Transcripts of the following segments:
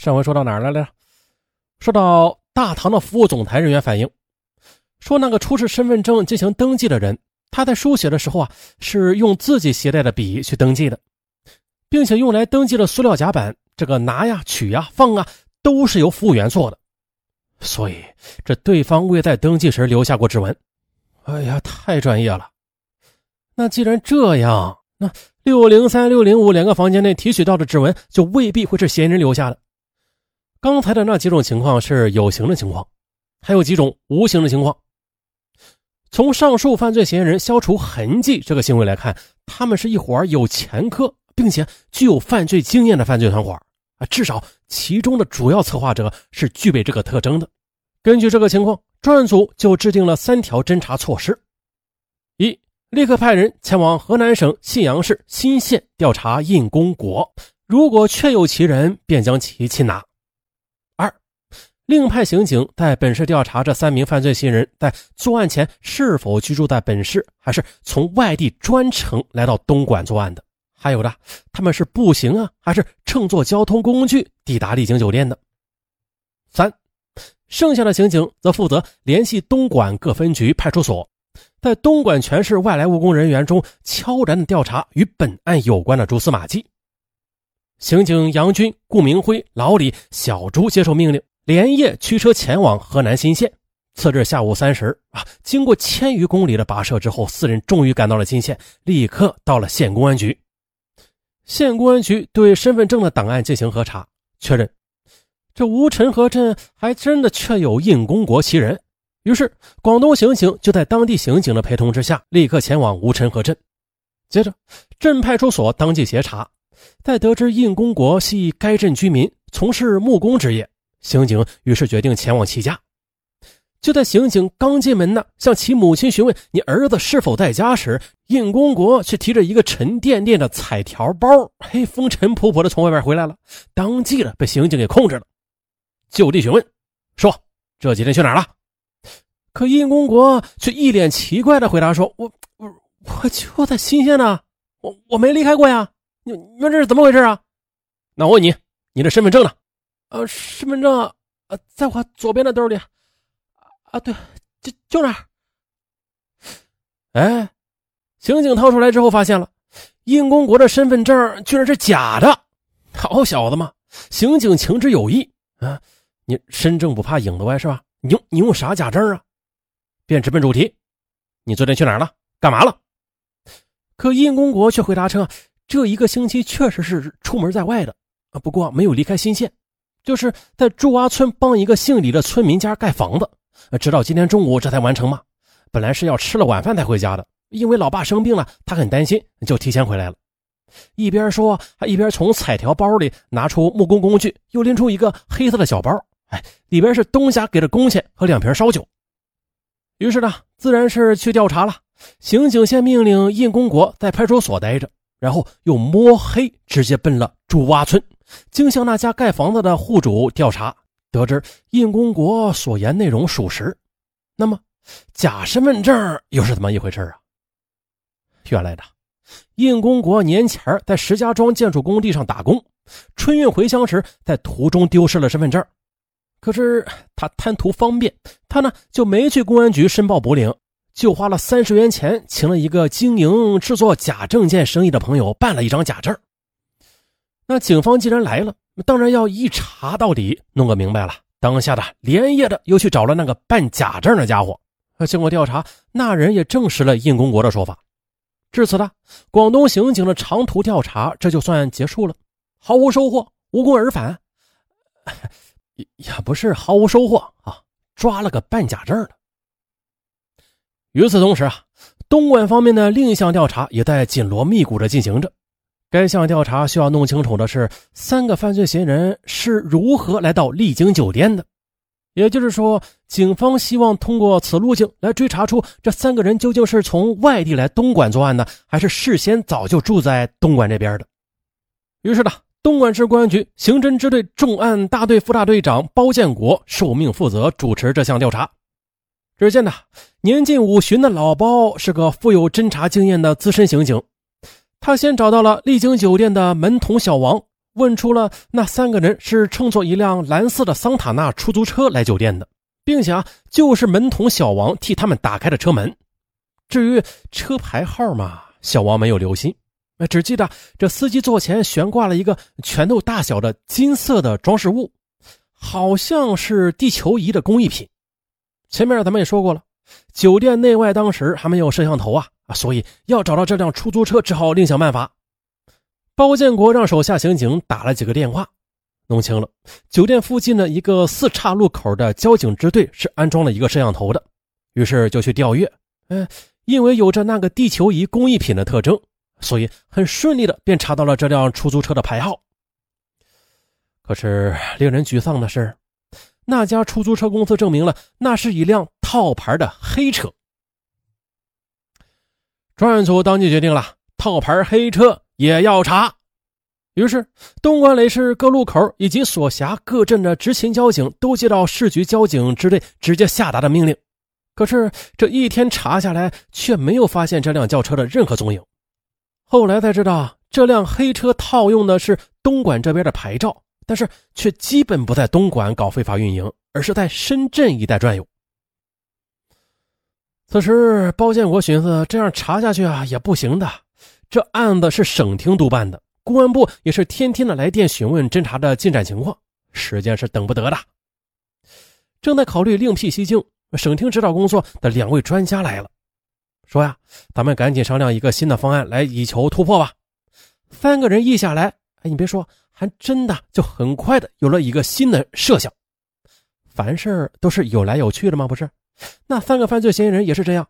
上回说到哪儿来了？说到大唐的服务总台人员反映，说那个出示身份证进行登记的人，他在书写的时候啊，是用自己携带的笔去登记的，并且用来登记的塑料夹板，这个拿呀、取呀、放啊，都是由服务员做的。所以这对方未在登记时留下过指纹。哎呀，太专业了！那既然这样，那六零三、六零五两个房间内提取到的指纹，就未必会是嫌疑人留下的。刚才的那几种情况是有形的情况，还有几种无形的情况。从上述犯罪嫌疑人消除痕迹这个行为来看，他们是一伙有前科并且具有犯罪经验的犯罪团伙啊，至少其中的主要策划者是具备这个特征的。根据这个情况，专案组就制定了三条侦查措施：一、立刻派人前往河南省信阳市新县调查印公国，如果确有其人，便将其擒拿。另派刑警在本市调查这三名犯罪嫌疑人在作案前是否居住在本市，还是从外地专程来到东莞作案的？还有的，他们是步行啊，还是乘坐交通工具抵达丽景酒店的？三，剩下的刑警则负责联系东莞各分局、派出所，在东莞全市外来务工人员中悄然的调查与本案有关的蛛丝马迹。刑警杨军、顾明辉、老李、小朱接受命令。连夜驱车前往河南新县。次日下午三时啊，经过千余公里的跋涉之后，四人终于赶到了新县，立刻到了县公安局。县公安局对身份证的档案进行核查，确认这吴陈河镇还真的确有印公国其人。于是，广东刑警就在当地刑警的陪同之下，立刻前往吴陈河镇。接着，镇派出所当即协查，在得知印公国系该镇居民，从事木工职业。刑警于是决定前往其家。就在刑警刚进门呢，向其母亲询问“你儿子是否在家”时，印公国却提着一个沉甸甸的彩条包，嘿，风尘仆仆的从外边回来了，当即的被刑警给控制了。就地询问，说这几天去哪儿了？可印公国却一脸奇怪的回答说：“我我我就在新鲜呢，我我没离开过呀。你你们这是怎么回事啊？那我问你，你的身份证呢？”呃，身份证，呃，在我左边的兜里。啊，对，就就那儿。哎，刑警掏出来之后，发现了印公国的身份证居然是假的。好小子嘛，刑警情之有意啊！你身正不怕影子歪是吧？你用你用啥假证啊？便直奔主题，你昨天去哪儿了？干嘛了？可印公国却回答称，这一个星期确实是出门在外的啊，不过没有离开新县。就是在朱洼村帮一个姓李的村民家盖房子，直到今天中午这才完成嘛。本来是要吃了晚饭才回家的，因为老爸生病了，他很担心，就提前回来了。一边说，还一边从彩条包里拿出木工工具，又拎出一个黑色的小包，哎，里边是东家给的工钱和两瓶烧酒。于是呢，自然是去调查了。刑警先命令印公国在派出所待着，然后又摸黑直接奔了朱洼村。经向那家盖房子的户主调查，得知印公国所言内容属实。那么，假身份证又是怎么一回事啊？原来的，印公国年前在石家庄建筑工地上打工，春运回乡时在途中丢失了身份证。可是他贪图方便，他呢就没去公安局申报补领，就花了三十元钱，请了一个经营制作假证件生意的朋友办了一张假证。那警方既然来了，当然要一查到底，弄个明白了。当下的连夜的又去找了那个办假证的家伙。经过调查，那人也证实了印公国的说法。至此呢，广东刑警的长途调查这就算结束了，毫无收获，无功而返。也也不是毫无收获啊，抓了个办假证的。与此同时啊，东莞方面的另一项调查也在紧锣密鼓的进行着。该项调查需要弄清楚的是，三个犯罪嫌疑人是如何来到丽景酒店的。也就是说，警方希望通过此路径来追查出这三个人究竟是从外地来东莞作案呢，还是事先早就住在东莞这边的。于是呢，东莞市公安局刑侦支队重案大队副大队长包建国受命负责主持这项调查。只见呢，年近五旬的老包是个富有侦查经验的资深刑警。他先找到了丽晶酒店的门童小王，问出了那三个人是乘坐一辆蓝色的桑塔纳出租车来酒店的，并且啊，就是门童小王替他们打开的车门。至于车牌号嘛，小王没有留心，只记得这司机座前悬挂了一个拳头大小的金色的装饰物，好像是地球仪的工艺品。前面咱们也说过了，酒店内外当时还没有摄像头啊所以要找到这辆出租车，只好另想办法。包建国让手下刑警打了几个电话，弄清了酒店附近的一个四岔路口的交警支队是安装了一个摄像头的，于是就去调阅。嗯，因为有着那个地球仪工艺品的特征，所以很顺利的便查到了这辆出租车的牌号。可是令人沮丧的是，那家出租车公司证明了那是一辆套牌的黑车。专案组当即决定了，套牌黑车。也要查，于是东莞雷市各路口以及所辖各镇的执勤交警都接到市局交警支队直接下达的命令。可是这一天查下来，却没有发现这辆轿车的任何踪影。后来才知道，这辆黑车套用的是东莞这边的牌照，但是却基本不在东莞搞非法运营，而是在深圳一带转悠。此时，包建国寻思，这样查下去啊，也不行的。这案子是省厅督办的，公安部也是天天的来电询问侦查的进展情况，时间是等不得的。正在考虑另辟蹊径，省厅指导工作的两位专家来了，说呀，咱们赶紧商量一个新的方案来以求突破吧。三个人议下来，哎，你别说，还真的就很快的有了一个新的设想。凡事都是有来有去的吗？不是，那三个犯罪嫌疑人也是这样。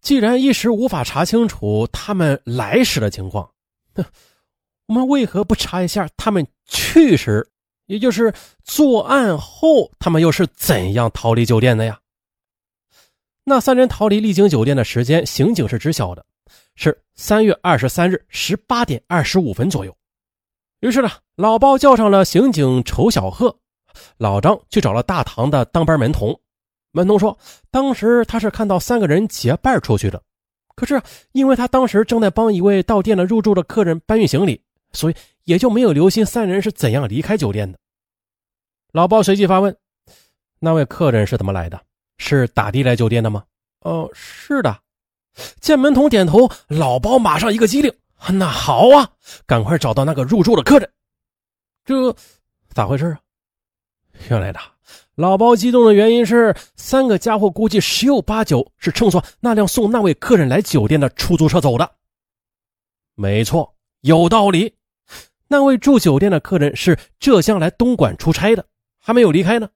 既然一时无法查清楚他们来时的情况，哼我们为何不查一下他们去时，也就是作案后，他们又是怎样逃离酒店的呀？那三人逃离丽晶酒店的时间，刑警是知晓的，是三月二十三日十八点二十五分左右。于是呢，老包叫上了刑警仇小贺，老张去找了大堂的当班门童。门童说：“当时他是看到三个人结伴出去的，可是因为他当时正在帮一位到店的入住的客人搬运行李，所以也就没有留心三人是怎样离开酒店的。”老包随即发问：“那位客人是怎么来的？是打的来酒店的吗？”“哦，是的。”见门童点头，老包马上一个机灵：“那好啊，赶快找到那个入住的客人。”这咋回事啊？原来的。老包激动的原因是，三个家伙估计十有八九是乘坐那辆送那位客人来酒店的出租车走的。没错，有道理。那位住酒店的客人是浙江来东莞出差的，还没有离开呢。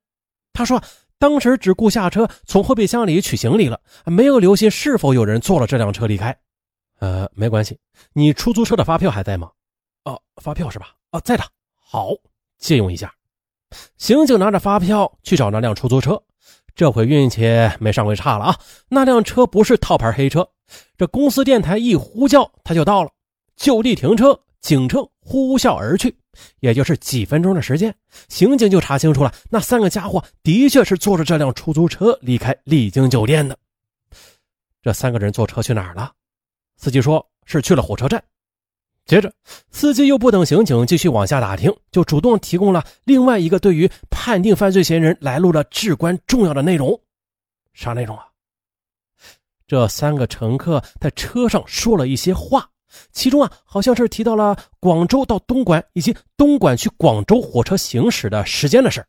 他说，当时只顾下车从后备箱里取行李了，没有留心是否有人坐了这辆车离开。呃，没关系，你出租车的发票还在吗？哦，发票是吧？哦，在的。好，借用一下。刑警拿着发票去找那辆出租车，这回运气没上回差了啊！那辆车不是套牌黑车，这公司电台一呼叫，他就到了，就地停车，警车呼啸而去，也就是几分钟的时间，刑警就查清楚了，那三个家伙的确是坐着这辆出租车离开丽晶酒店的。这三个人坐车去哪儿了？司机说是去了火车站。接着，司机又不等刑警继续往下打听，就主动提供了另外一个对于判定犯罪嫌疑人来路的至关重要的内容。啥内容啊？这三个乘客在车上说了一些话，其中啊，好像是提到了广州到东莞以及东莞去广州火车行驶的时间的事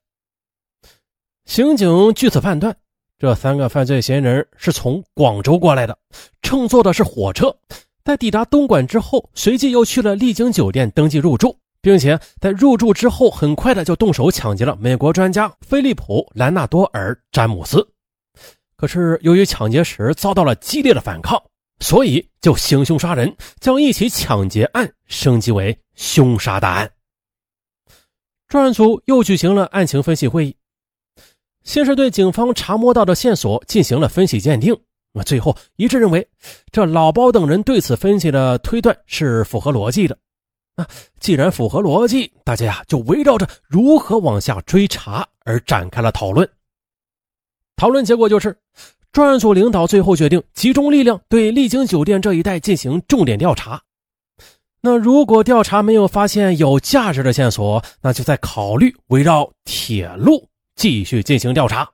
刑警据此判断，这三个犯罪嫌疑人是从广州过来的，乘坐的是火车。在抵达东莞之后，随即又去了丽晶酒店登记入住，并且在入住之后，很快的就动手抢劫了美国专家菲利普·兰纳多尔·詹姆斯。可是由于抢劫时遭到了激烈的反抗，所以就行凶杀人，将一起抢劫案升级为凶杀大案。专案组又举行了案情分析会议，先是对警方查摸到的线索进行了分析鉴定。那最后一致认为，这老包等人对此分析的推断是符合逻辑的。啊，既然符合逻辑，大家呀就围绕着如何往下追查而展开了讨论。讨论结果就是，专案组领导最后决定集中力量对丽晶酒店这一带进行重点调查。那如果调查没有发现有价值的线索，那就再考虑围绕铁路继续进行调查。